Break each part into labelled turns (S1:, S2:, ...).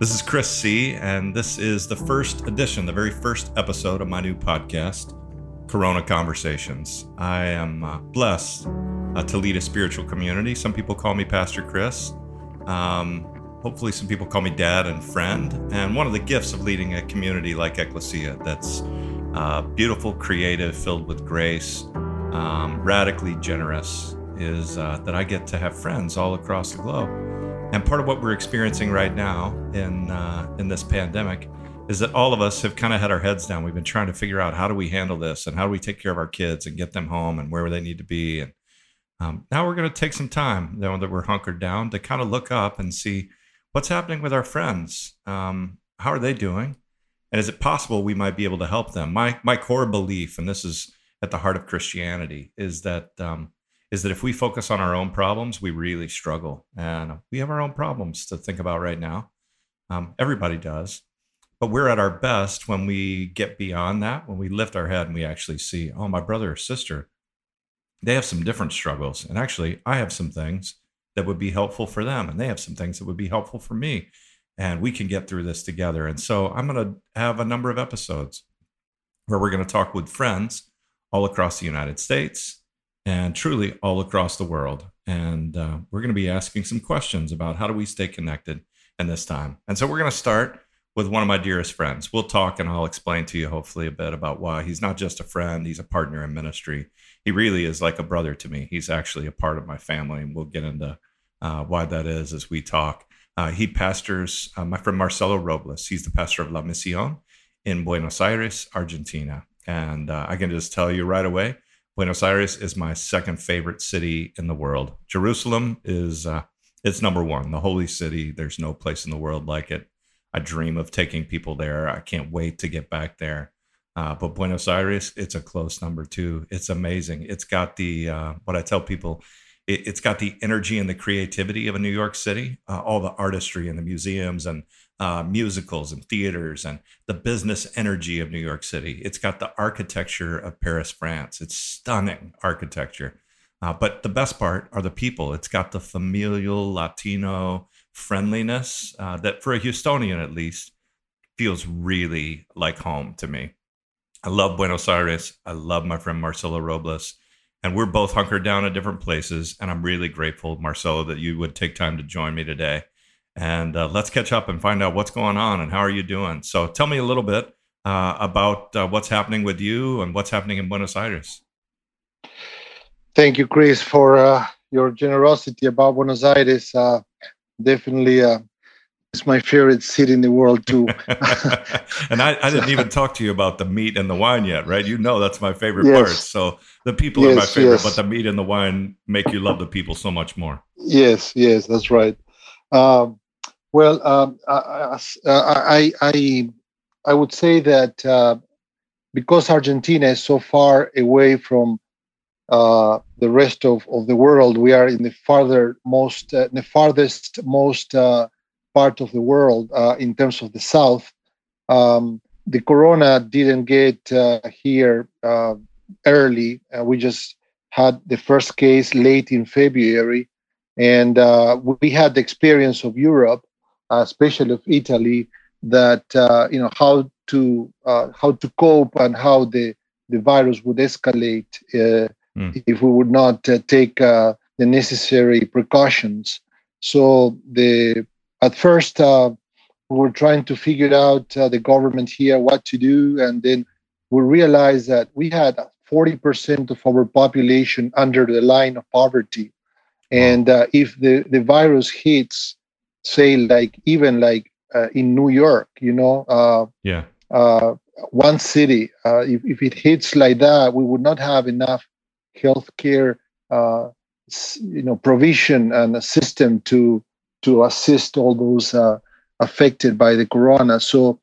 S1: This is Chris Seay, and this is the first edition, the very first episode of my new podcast, Corona Conversations. I am uh, blessed uh, to lead a spiritual community. Some people call me Pastor Chris. Um, hopefully, some people call me dad and friend. And one of the gifts of leading a community like Ecclesia that's uh, beautiful, creative, filled with grace, um, radically generous, is uh, that I get to have friends all across the globe. And part of what we're experiencing right now in uh, in this pandemic is that all of us have kind of had our heads down. We've been trying to figure out how do we handle this and how do we take care of our kids and get them home and where they need to be. And um, now we're going to take some time, know, that we're hunkered down, to kind of look up and see what's happening with our friends. Um, how are they doing? And is it possible we might be able to help them? My my core belief, and this is at the heart of Christianity, is that um, is that if we focus on our own problems, we really struggle. And we have our own problems to think about right now. Um, everybody does. But we're at our best when we get beyond that, when we lift our head and we actually see, oh, my brother or sister, they have some different struggles. And actually, I have some things that would be helpful for them, and they have some things that would be helpful for me. And we can get through this together. And so I'm going to have a number of episodes where we're going to talk with friends all across the United States, and truly all across the world. And uh, we're going to be asking some questions about how do we stay connected in this time. And so we're going to start with one of my dearest friends. We'll talk and I'll explain to you hopefully a bit about why he's not just a friend, he's a partner in ministry. He really is like a brother to me. He's actually a part of my family, and we'll get into uh, why that is as we talk. Uh, he pastors uh, my friend Marcelo Robles. He's the pastor of La Misión in Buenos Aires, Argentina. And uh, I can just tell you right away, Buenos Aires is my second favorite city in the world. Jerusalem is uh, it's number one, the holy city. There's no place in the world like it. I dream of taking people there. I can't wait to get back there. Uh, but Buenos Aires, it's a close number two. It's amazing. It's got the uh, what I tell people. It, has got the energy and the creativity of a New York City. Uh, all the artistry and the museums and uh, musicals and theaters and the business energy of New York City. It's got the architecture of Paris, France. It's stunning architecture. Uh, but the best part are the people. It's got the familial Latino friendliness uh, that, for a Houstonian at least, feels really like home to me. I love Buenos Aires. I love my friend Marcelo Robles. And we're both hunkered down at different places. And I'm really grateful, Marcelo, that you would take time to join me today and uh, let's catch up and find out what's going on and how are you doing. So tell me a little bit uh, about uh, what's happening with you and what's happening in Buenos Aires.
S2: Thank you, Chris, for uh, your generosity about Buenos Aires. Uh, definitely, uh, it's my favorite city in the world too.
S1: and I, I, didn't even talk to you about the meat and the wine yet, right? You know that's my favorite yes. part. So the people yes, are my favorite, yes. but the meat and the wine make you love the people so much more.
S2: Yes, yes, that's right. Um, well, um, I, I, I, I, would say that uh, because Argentina is so far away from uh, the rest of, of the world, we are in the farther most, uh, the farthest most uh, part of the world uh, in terms of the south. Um, the corona didn't get uh, here early. we just had the first case late in February, and we had the experience of Europe uh, especially of Italy, that uh, you know how to uh, how to cope and how the the virus would escalate mm. if we would not take the necessary precautions. So the at first we were trying to figure out the government here what to do, and then we realized that we had 40% of our population under the line of poverty. And uh, if the, the virus hits say like even like uh, in New York, you know, uh,
S1: yeah,
S2: uh, one city, uh, if, if it hits like that, we would not have enough healthcare, uh, you know, provision and a system to to assist all those uh, affected by the corona. So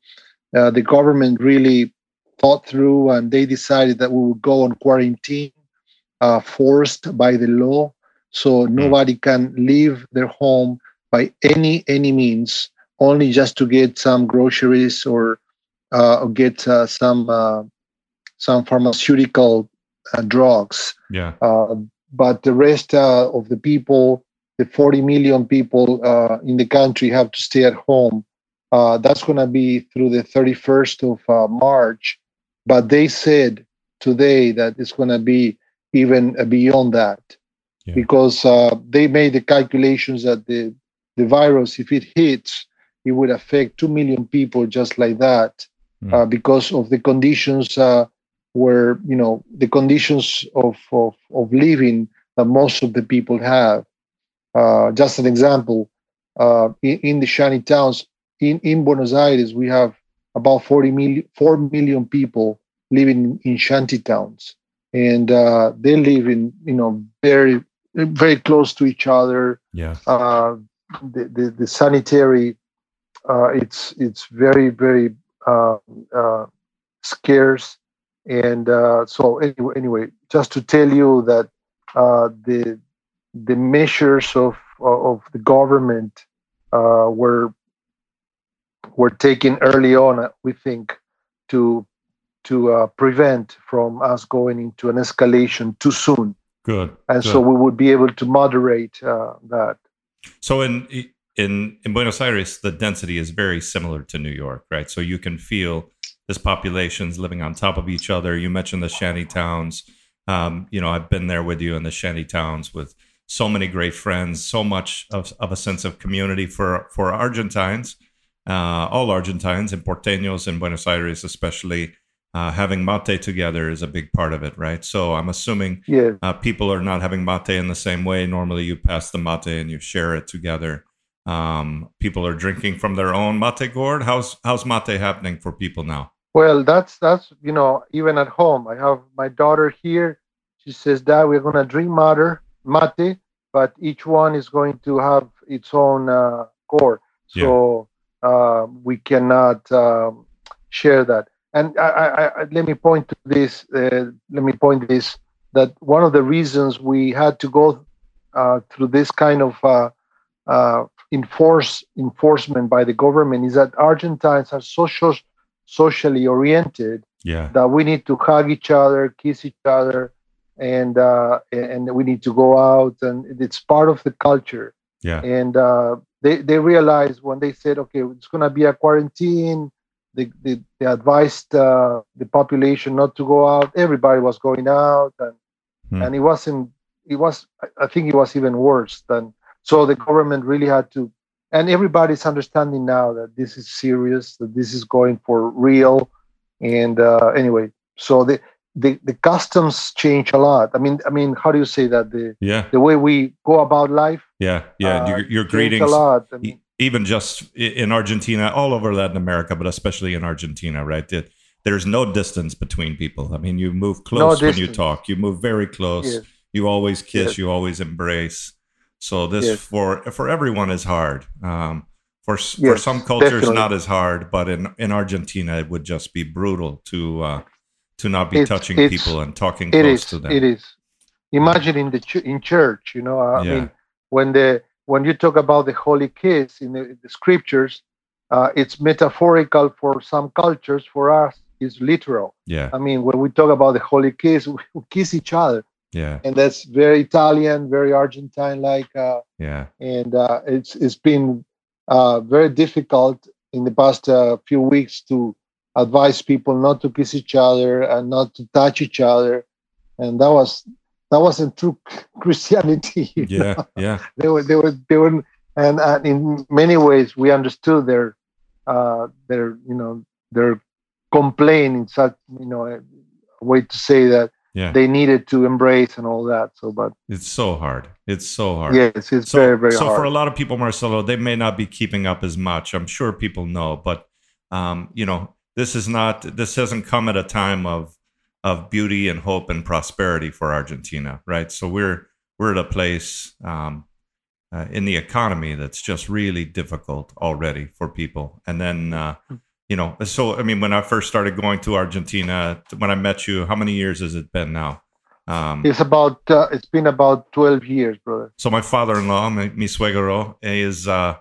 S2: the government really thought through, and they decided that we would go on quarantine, forced by the law, so hmm. nobody can leave their home by any any means, only just to get some groceries or, uh, or get uh, some uh, some pharmaceutical uh, drugs.
S1: Yeah.
S2: Uh, but the rest uh, of the people, the 40 million people in the country, have to stay at home Uh, that's going to be through the 31st of uh, March. But they said today that it's going to be even beyond that yeah. because uh, they made the calculations that the, the virus, if it hits, it would affect 2 million people just like that mm. because of the conditions uh, where, you know, the conditions of, of, of living that most of the people have. Uh, just an example, uh, in, in, the shanty towns, in, in Buenos Aires, we have about 40 million, 4 million people living in shanty towns. And uh, they live in, you know, very, very close to each other.
S1: Yeah.
S2: Uh, the, the, the sanitary, uh, it's, it's very, very uh, uh, scarce. And so anyway, anyway, just to tell you that the the measures of of the government uh, were were taken early on. We think to to uh, prevent from us going into an escalation too soon.
S1: Good.
S2: And
S1: good.
S2: so we would be able to moderate uh, that.
S1: So in in in Buenos Aires, the density is very similar to New York, right? So you can feel this population's living on top of each other. You mentioned the shanty towns. Um, you know, I've been there with you in the shanty towns with so many great friends, so much of, of a sense of community for for Argentines, uh, all Argentines and Porteños in Buenos Aires, especially. Uh, having mate together is a big part of it, right? So I'm assuming
S2: yeah.
S1: uh, people are not having mate in the same way. Normally, you pass the mate and you share it together. Um, people are drinking from their own mate gourd. How's how's mate happening for people now?
S2: Well, that's that's you know even at home. I have my daughter here. She says, "Dad, we're gonna drink mate, mate, but each one is going to have its own uh, gourd, so yeah. uh, we cannot um, share that." And I, I, I, let me point to this. Uh, let me point this that one of the reasons we had to go uh, through this kind of uh, uh, enforce enforcement by the government is that Argentines are social socially oriented
S1: yeah
S2: that we need to hug each other kiss each other and uh, and we need to go out and it's part of the culture
S1: yeah
S2: and uh, they they realized when they said okay it's going to be a quarantine they, they, they advised uh, the population not to go out everybody was going out and hmm. and it wasn't it was i think it was even worse than so the government really had to and everybody's understanding now that this is serious, that this is going for real. And uh, anyway, so the, the the customs change a lot. I mean, I mean, how do you say that the
S1: yeah
S2: the way we go about life?
S1: Yeah, yeah. Uh, your, your greetings
S2: a lot. I
S1: mean, even just in Argentina, all over Latin America, but especially in Argentina, right? It, there's no distance between people. I mean, you move close no when you talk. You move very close. Yes. You always kiss. Yes. You always embrace. So this yes. for for everyone is hard. Um, for for some cultures, definitely. not as hard, but in in Argentina, it would just be brutal to uh, to not be it's, touching it's, people and talking close
S2: is,
S1: to them.
S2: It is. Imagine in the ch- in church, you know. I yeah. mean, when the when you talk about the holy kiss in the, the scriptures, uh, it's metaphorical for some cultures. For us, it's literal.
S1: Yeah.
S2: I mean, when we talk about the holy kiss, we kiss each other
S1: yeah
S2: and that's very italian very argentine like uh,
S1: yeah
S2: and uh, it's it's been uh, very difficult in the past uh, few weeks to advise people not to kiss each other and not to touch each other and that was that wasn't true christianity
S1: yeah know? yeah
S2: they were they were they were and, and in many ways we understood their uh their you know their complaint in such you know a way to say that
S1: yeah.
S2: they needed to embrace and all that. So, but
S1: it's so hard. It's so hard.
S2: Yes, it's
S1: so,
S2: very, very
S1: so
S2: hard.
S1: So, for a lot of people, Marcelo, they may not be keeping up as much. I'm sure people know, but um, you know, this is not. This hasn't come at a time of of beauty and hope and prosperity for Argentina, right? So we're we're at a place um, uh, in the economy that's just really difficult already for people, and then. Uh, you know, so I mean, when I first started going to Argentina, when I met you, how many years has it been now?
S2: Um, it's about uh, it's been about twelve years, brother.
S1: So my father-in-law, mi, mi suegro, is uh,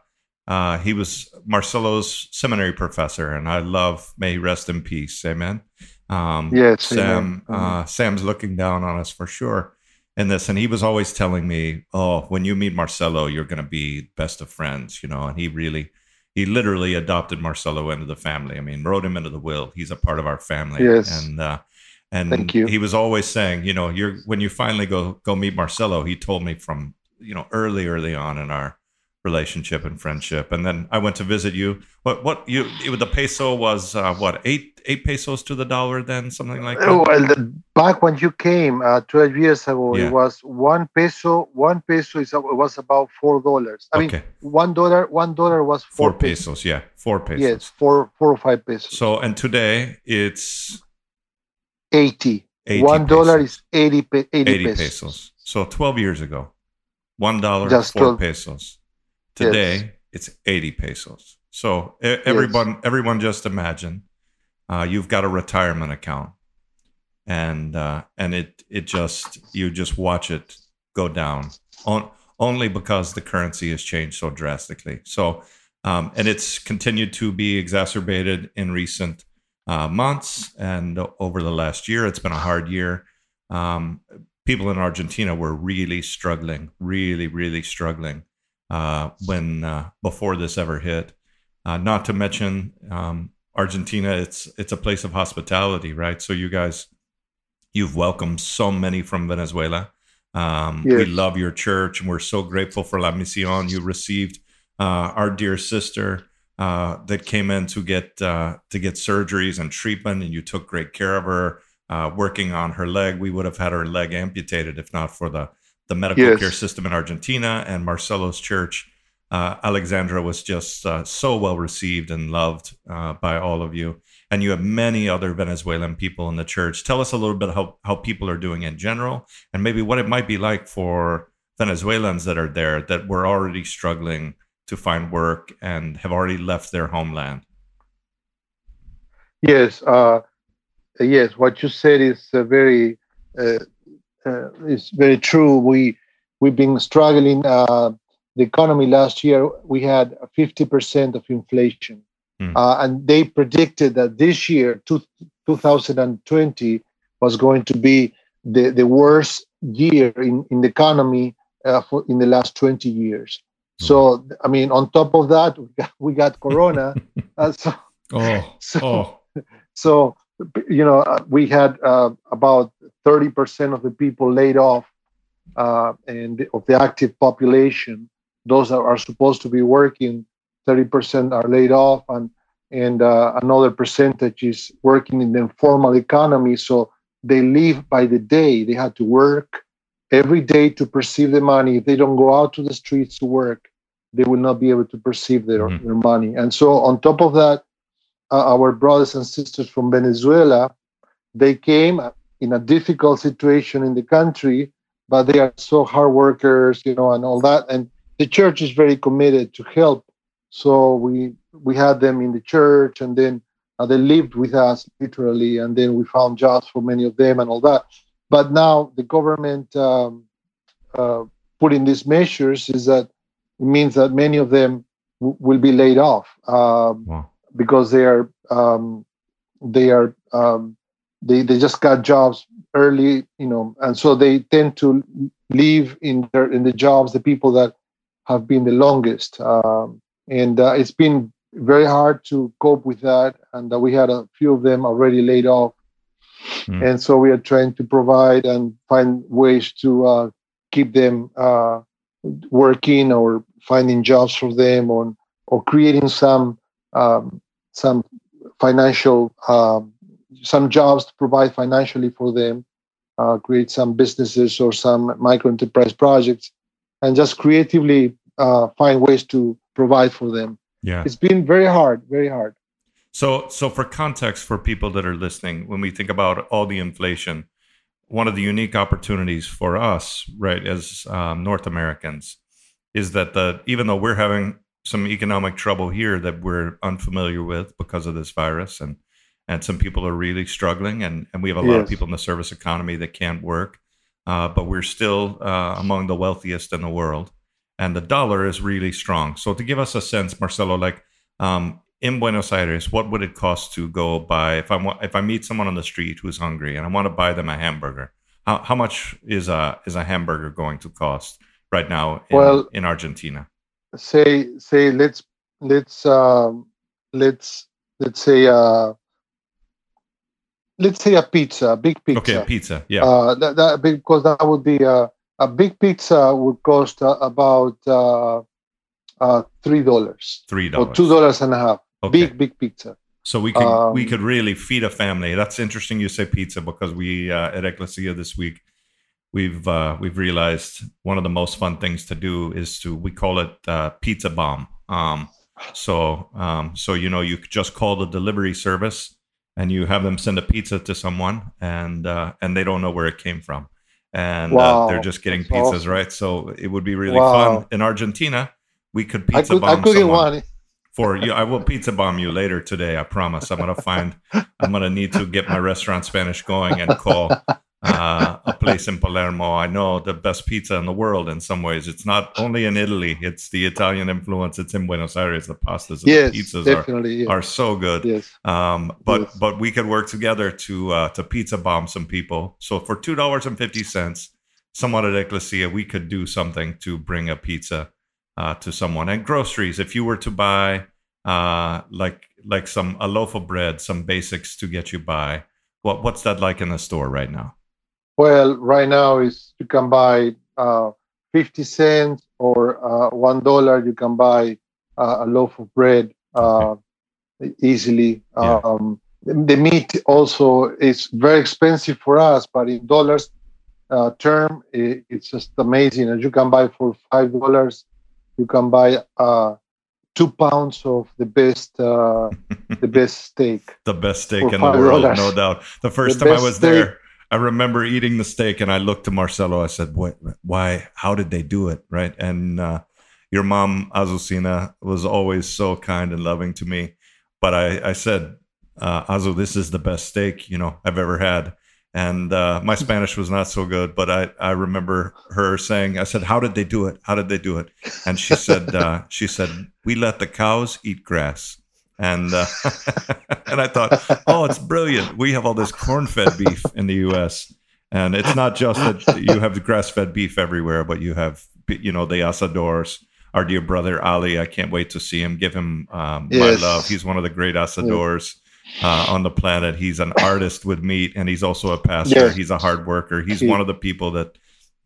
S1: uh, he was Marcelo's seminary professor, and I love. May he rest in peace. Amen.
S2: Um, yes,
S1: Sam. Uh, Sam's looking down on us for sure in this, and he was always telling me, "Oh, when you meet Marcelo, you're going to be best of friends," you know. And he really he literally adopted Marcelo into the family. I mean, wrote him into the will. He's a part of our family.
S2: Yes.
S1: And uh, and
S2: Thank you.
S1: he was always saying, you know, you're when you finally go go meet Marcelo, he told me from you know early early on in our relationship and friendship. And then I went to visit you. What what you it, the peso was uh, what eight eight pesos to the dollar then something like that.
S2: Well, the- back when you came uh, 12 years ago,
S1: Yeah.
S2: it was one peso. One peso is it was about four dollars. I mean, one dollar. One dollar was
S1: four
S2: four, pesos.
S1: pesos. Yeah, four pesos.
S2: Yes, four four or five pesos.
S1: So and today it's
S2: 80.
S1: 80
S2: One dollar is 80, pe- 80,
S1: 80
S2: pesos.
S1: pesos. So 12 years ago, one dollar, four
S2: 12
S1: pesos. Today it's 80 pesos. So everyone, everyone, just imagine uh, you've got a retirement account, and uh, and it it just you just watch it go down on, only because the currency has changed so drastically. So um, and it's continued to be exacerbated in recent uh, months and over the last year. It's been a hard year. Um, people in Argentina were really struggling, really, really struggling uh, when uh, before this ever hit. Uh, not to mention um, Argentina, it's it's a place of hospitality, right? So you guys, you've welcomed so many from Venezuela. Um, We love your church, and we're so grateful for La Misión. You received uh, our dear sister uh, that came in to get uh, to get surgeries and treatment, and you took great care of her. Uh, working on her leg, we would have had her leg amputated if not for the the medical
S2: Yes.
S1: care system in Argentina and Marcelo's church. Uh, Alexandra was just uh, so well received and loved uh, by all of you. And you have many other Venezuelan people in the church. Tell us a little bit how, how people are doing in general and maybe what it might be like for Venezuelans that are there that were already struggling to find work and have already left their homeland.
S2: Yes, uh, yes. What you said is uh, very uh, is very true. We we've been struggling. Uh, the economy last year we had fifty percent of inflation,
S1: Hmm.
S2: uh, and they predicted that this year, two, 2020, was going to be the, the worst year in, in the economy uh, for, in the last 20 years. So, I mean, on top of that, we got, we got Corona. uh, so,
S1: Oh,
S2: So-
S1: oh,
S2: so you know uh, we had uh, about 30% of the people laid off uh, and of the active population those that are supposed to be working 30% are laid off and and uh, another percentage is working in the informal economy so they live by the day. They had to work every day to perceive the money. If they don't go out to the streets to work they will not be able to perceive their,
S1: Mhm.
S2: their money. And so on top of that uh, our brothers and sisters from Venezuela, they came in a difficult situation in the country, but they are so hard workers, you know, and all that. And the church is very committed to help. So we we had them in the church, and then uh, they lived with us literally, and then we found jobs for many of them and all that. But now the government um, uh, putting these measures is that it means that many of them w- will be laid off. Um,
S1: wow.
S2: because they are um, they are um, they they just got jobs early, you know, and so they tend to leave in their in the jobs the people that have been the longest, um, and uh, it's been very hard to cope with that. And uh, we had a few of them already laid off,
S1: Hmm.
S2: and so we are trying to provide and find ways to uh, keep them uh, working or finding jobs for them or or creating some um, some financial um, some jobs to provide financially for them uh, create some businesses or some micro enterprise projects and just creatively uh, find ways to provide for them
S1: Yeah.
S2: it's been very hard very hard
S1: So, so for context for people that are listening, when we think about all the inflation, one of the unique opportunities for us, right, as um, North Americans, is that the even though we're having some economic trouble here that we're unfamiliar with because of this virus, and and some people are really struggling, and and we have a lot of people in the service economy that can't work, uh, but we're still uh, among the wealthiest in the world, and the dollar is really strong. So, to give us a sense, Marcelo, like. Um, in Buenos Aires, what would it cost to go buy if I if I meet someone on the street who's hungry and I want to buy them a hamburger? How, how much is a is a hamburger going to cost right now in,
S2: Well-
S1: in Argentina?
S2: say say let's let's uh, let's let's say uh, let's say a pizza, a big pizza.
S1: Okay, pizza. Yeah.
S2: Uh, that, that because that would be uh, a big pizza would cost uh, about uh, uh, three dollars
S1: Three
S2: or
S1: dollars.
S2: two dollars and a half.
S1: Okay.
S2: Big big pizza.
S1: So we could we
S2: Um,
S1: could really feed a family. That's interesting. You say pizza because we uh, at Ecclesia this week we've uh, we've realized one of the most fun things to do is to we call it uh, pizza bomb. Um, so um, so you know you just call the delivery service and you have them send a pizza to someone and uh, and they don't know where it came from and uh, they're just getting pizzas
S2: awesome.
S1: right. So it would be really
S2: Wow.
S1: fun in Argentina. We could pizza
S2: could
S1: bomb
S2: I could get
S1: someone
S2: one.
S1: for you. I will pizza bomb you later today. I promise. I'm gonna find. I'm gonna need to get my restaurant Spanish going and call uh, a place in Palermo. I know the best pizza in the world. In some ways, it's not only in Italy. It's the Italian influence. It's in Buenos Aires. The pastas and
S2: Yes,
S1: the pizzas are,
S2: yes.
S1: are so good.
S2: yes.
S1: Um, but
S2: Yes.
S1: but we could work together to uh, to pizza bomb some people. So for two dollars and fifty cents, someone at Ecclesia, we could do something to bring a pizza uh, to someone. And groceries, if you were to buy uh, like like some a loaf of bread, some basics to get you by, what what's that like in the store right now?
S2: Well, right now is you can buy uh, fifty cents or uh, one dollar. You can buy uh, a loaf of bread uh, easily.
S1: Yeah.
S2: Um, the meat also is very expensive for us, but in dollars uh, term, i it's just amazing. And you can buy for five dollars. You can buy uh, two pounds of the best uh, the best steak.
S1: the best steak in the world,
S2: $5.
S1: no doubt. The first
S2: The
S1: time I was
S2: steak.
S1: there, I remember eating the steak, and I looked to Marcelo. I said, "What? Why? How did they do it?" Right? And uh, your mom, Azucena, was always so kind and loving to me. But I, I said, uh, "Azu, this is the best steak you know I've ever had." And uh, my Spanish was not so good, but I, I remember her saying, "I said, how did they do it? How did they do it?" And she said, uh, "She said we let the cows eat grass." And uh, and I thought, oh, it's brilliant. We have all this corn-fed beef in the U.S. And it's not just that you have the grass-fed beef everywhere, but you have, you know, the asadors. Our dear brother Ali, I can't wait to see him. Give him um,
S2: Yes.
S1: my love. He's one of the great asadors uh, on the planet. He's an artist with meat, and he's also a pastor.
S2: Yes.
S1: He's a hard worker. He's
S2: He-
S1: one of the people that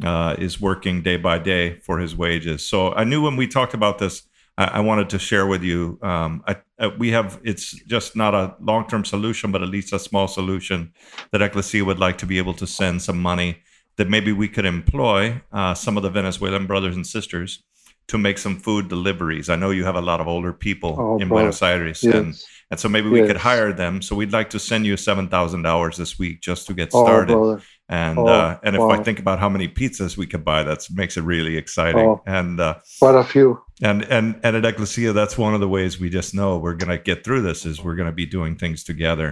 S1: uh, is working day by day for his wages. So I knew when we talked about this, I, I wanted to share with you. Um, I, uh, we have it's just not a long term solution, but at least a small solution that Ecclesia would like to be able to send some money that maybe we could employ uh, some of the Venezuelan brothers and sisters to make some food deliveries. I know you have a lot of older people
S2: Oh,
S1: in
S2: boy.
S1: Buenos Aires, and
S2: Yes.
S1: and so maybe we could hire them. So we'd like to send you seven thousand dollars this week just to get
S2: Oh,
S1: started.
S2: brother.
S1: And
S2: Oh,
S1: uh, and if I think about how many pizzas we could buy, that makes it really exciting.
S2: Oh.
S1: And uh,
S2: Quite a few.
S1: and and and at Ecclesia, that's one of the ways we just know we're gonna get through this is we're gonna be doing things together.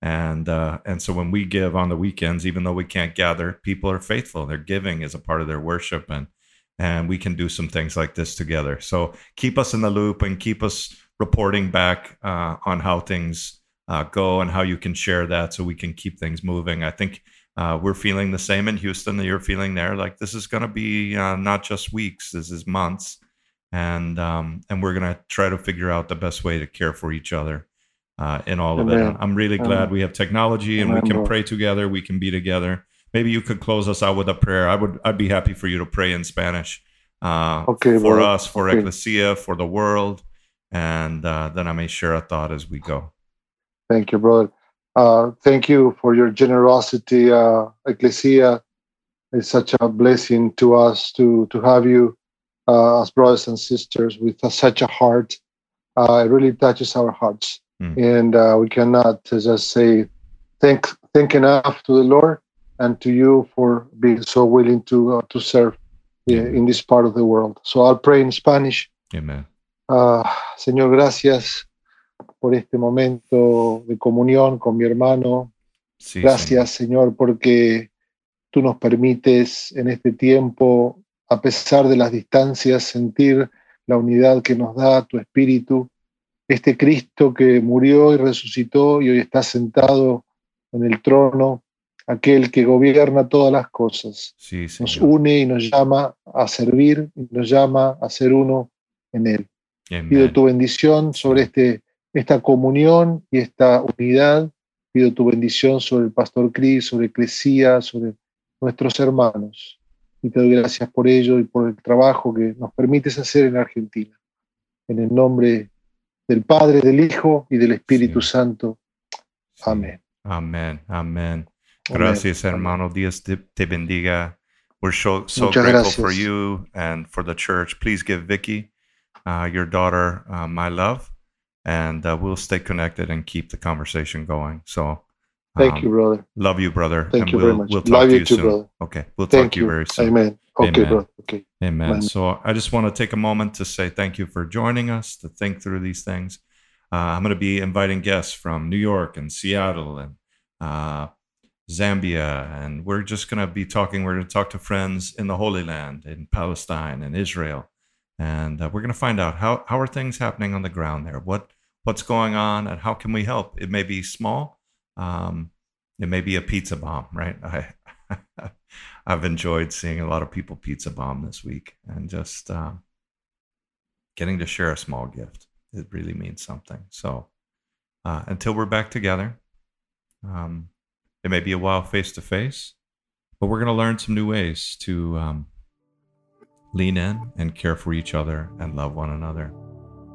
S1: And uh, and so when we give on the weekends, even though we can't gather, people are faithful. They're giving as a part of their worship, and and we can do some things like this together. So keep us in the loop and keep us reporting back uh, on how things uh, go and how you can share that, so we can keep things moving. I think uh, we're feeling the same in Houston that you're feeling there. Like this is going to be uh, not just weeks, this is months, and um, and we're going to try to figure out the best way to care for each other uh, in all of it.
S2: Amen.
S1: I'm really glad
S2: Amen.
S1: we have technology and we can pray together. We can be together. Maybe you could close us out with a prayer. I would. I'd be happy for you to pray in Spanish uh,
S2: Okay,
S1: for
S2: bro.
S1: us, for
S2: Okay.
S1: Ecclesia, for the world, and uh, then I may share a thought as we go.
S2: Thank you, brother. Uh, thank you for your generosity, uh, Ecclesia. It's such a blessing to us to to have you uh, as brothers and sisters with uh, such a heart. Uh, it really touches our hearts,
S1: Mm.
S2: and uh, we cannot just say thank thank enough to the Lord and to you for being so willing to uh, to serve uh, in this part of the world. So I'll pray in Spanish.
S1: Amen.
S2: Ah, Señor, gracias por este momento de comunión con mi hermano.
S1: Sí,
S2: Gracias, Señor, porque tú nos permites en este tiempo, a pesar de las distancias, sentir la unidad que nos da tu Espíritu, este Cristo que murió y resucitó y hoy está sentado en el trono, aquel que gobierna todas las cosas.
S1: Sí,
S2: Nos une y nos llama a servir y nos llama a ser uno en Él. Pido tu bendición sobre este, esta comunión y esta unidad. Pido tu bendición sobre el pastor Cris, sobre Eclesía, sobre nuestros hermanos. Y te doy gracias por ello y por el trabajo que nos permites hacer en Argentina. En el nombre del Padre, del Hijo y del Espíritu Santo. Amén.
S1: Amén, amén. Gracias, hermano. Dios te bendiga. We're so, so grateful gracias. for you and for the church. Please give Vicky, uh, your daughter, uh, my love, and uh, we'll stay connected and keep the conversation going. So,
S2: thank um, you, brother.
S1: Love you, brother.
S2: Thank
S1: and
S2: you
S1: we'll,
S2: very much.
S1: We'll talk
S2: love
S1: to
S2: you,
S1: you
S2: too,
S1: soon.
S2: brother.
S1: Okay, we'll
S2: thank
S1: talk to you very soon.
S2: Amen. Okay,
S1: Amen.
S2: brother. Okay.
S1: Amen. Amen. So, I just want to take a moment to say thank you for joining us to think through these things. Uh, I'm going to be inviting guests from New York and Seattle and uh, Zambia, and we're just going to be talking. We're going to talk to friends in the Holy Land, in Palestine, and Israel, and uh, we're going to find out how how are things happening on the ground there. What what's going on, and how can we help? It may be small. Um, it may be a pizza bomb, right? I I've enjoyed seeing a lot of people pizza bomb this week, and just uh, getting to share a small gift. It really means something. So uh, until we're back together. Um, it may be a while face to face, but we're going to learn some new ways to um, lean in and care for each other and love one another.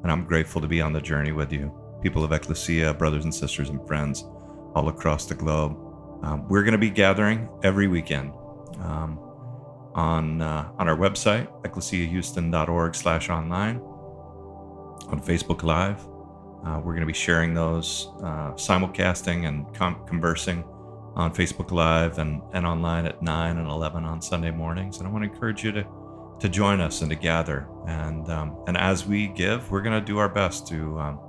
S1: And I'm grateful to be on the journey with you, people of Ecclesia, brothers and sisters and friends all across the globe. Um, we're going to be gathering every weekend um, on uh, on our website, ecclesiahouston.org slash online, on Facebook Live. Uh, we're going to be sharing those, uh, simulcasting and com- conversing on Facebook Live and, and online at 9 and 11 on Sunday mornings. And I want to encourage you to, to join us and to gather. And, um, and as we give, we're going to do our best to um,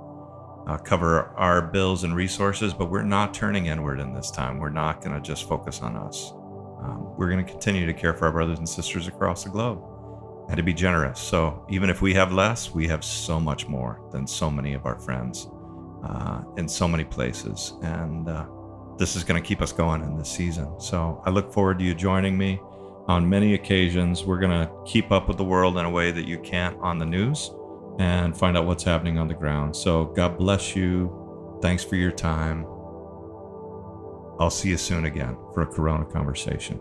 S1: uh, cover our bills and resources, but we're not turning inward in this time. We're not going to just focus on us. Um, we're going to continue to care for our brothers and sisters across the globe and to be generous. So even if we have less, we have so much more than so many of our friends uh, in so many places. And uh, this is going to keep us going in this season. So I look forward to you joining me on many occasions. We're going to keep up with the world in a way that you can't on the news and find out what's happening on the ground. So God bless you. Thanks for your time. I'll see you soon again for a Corona conversation.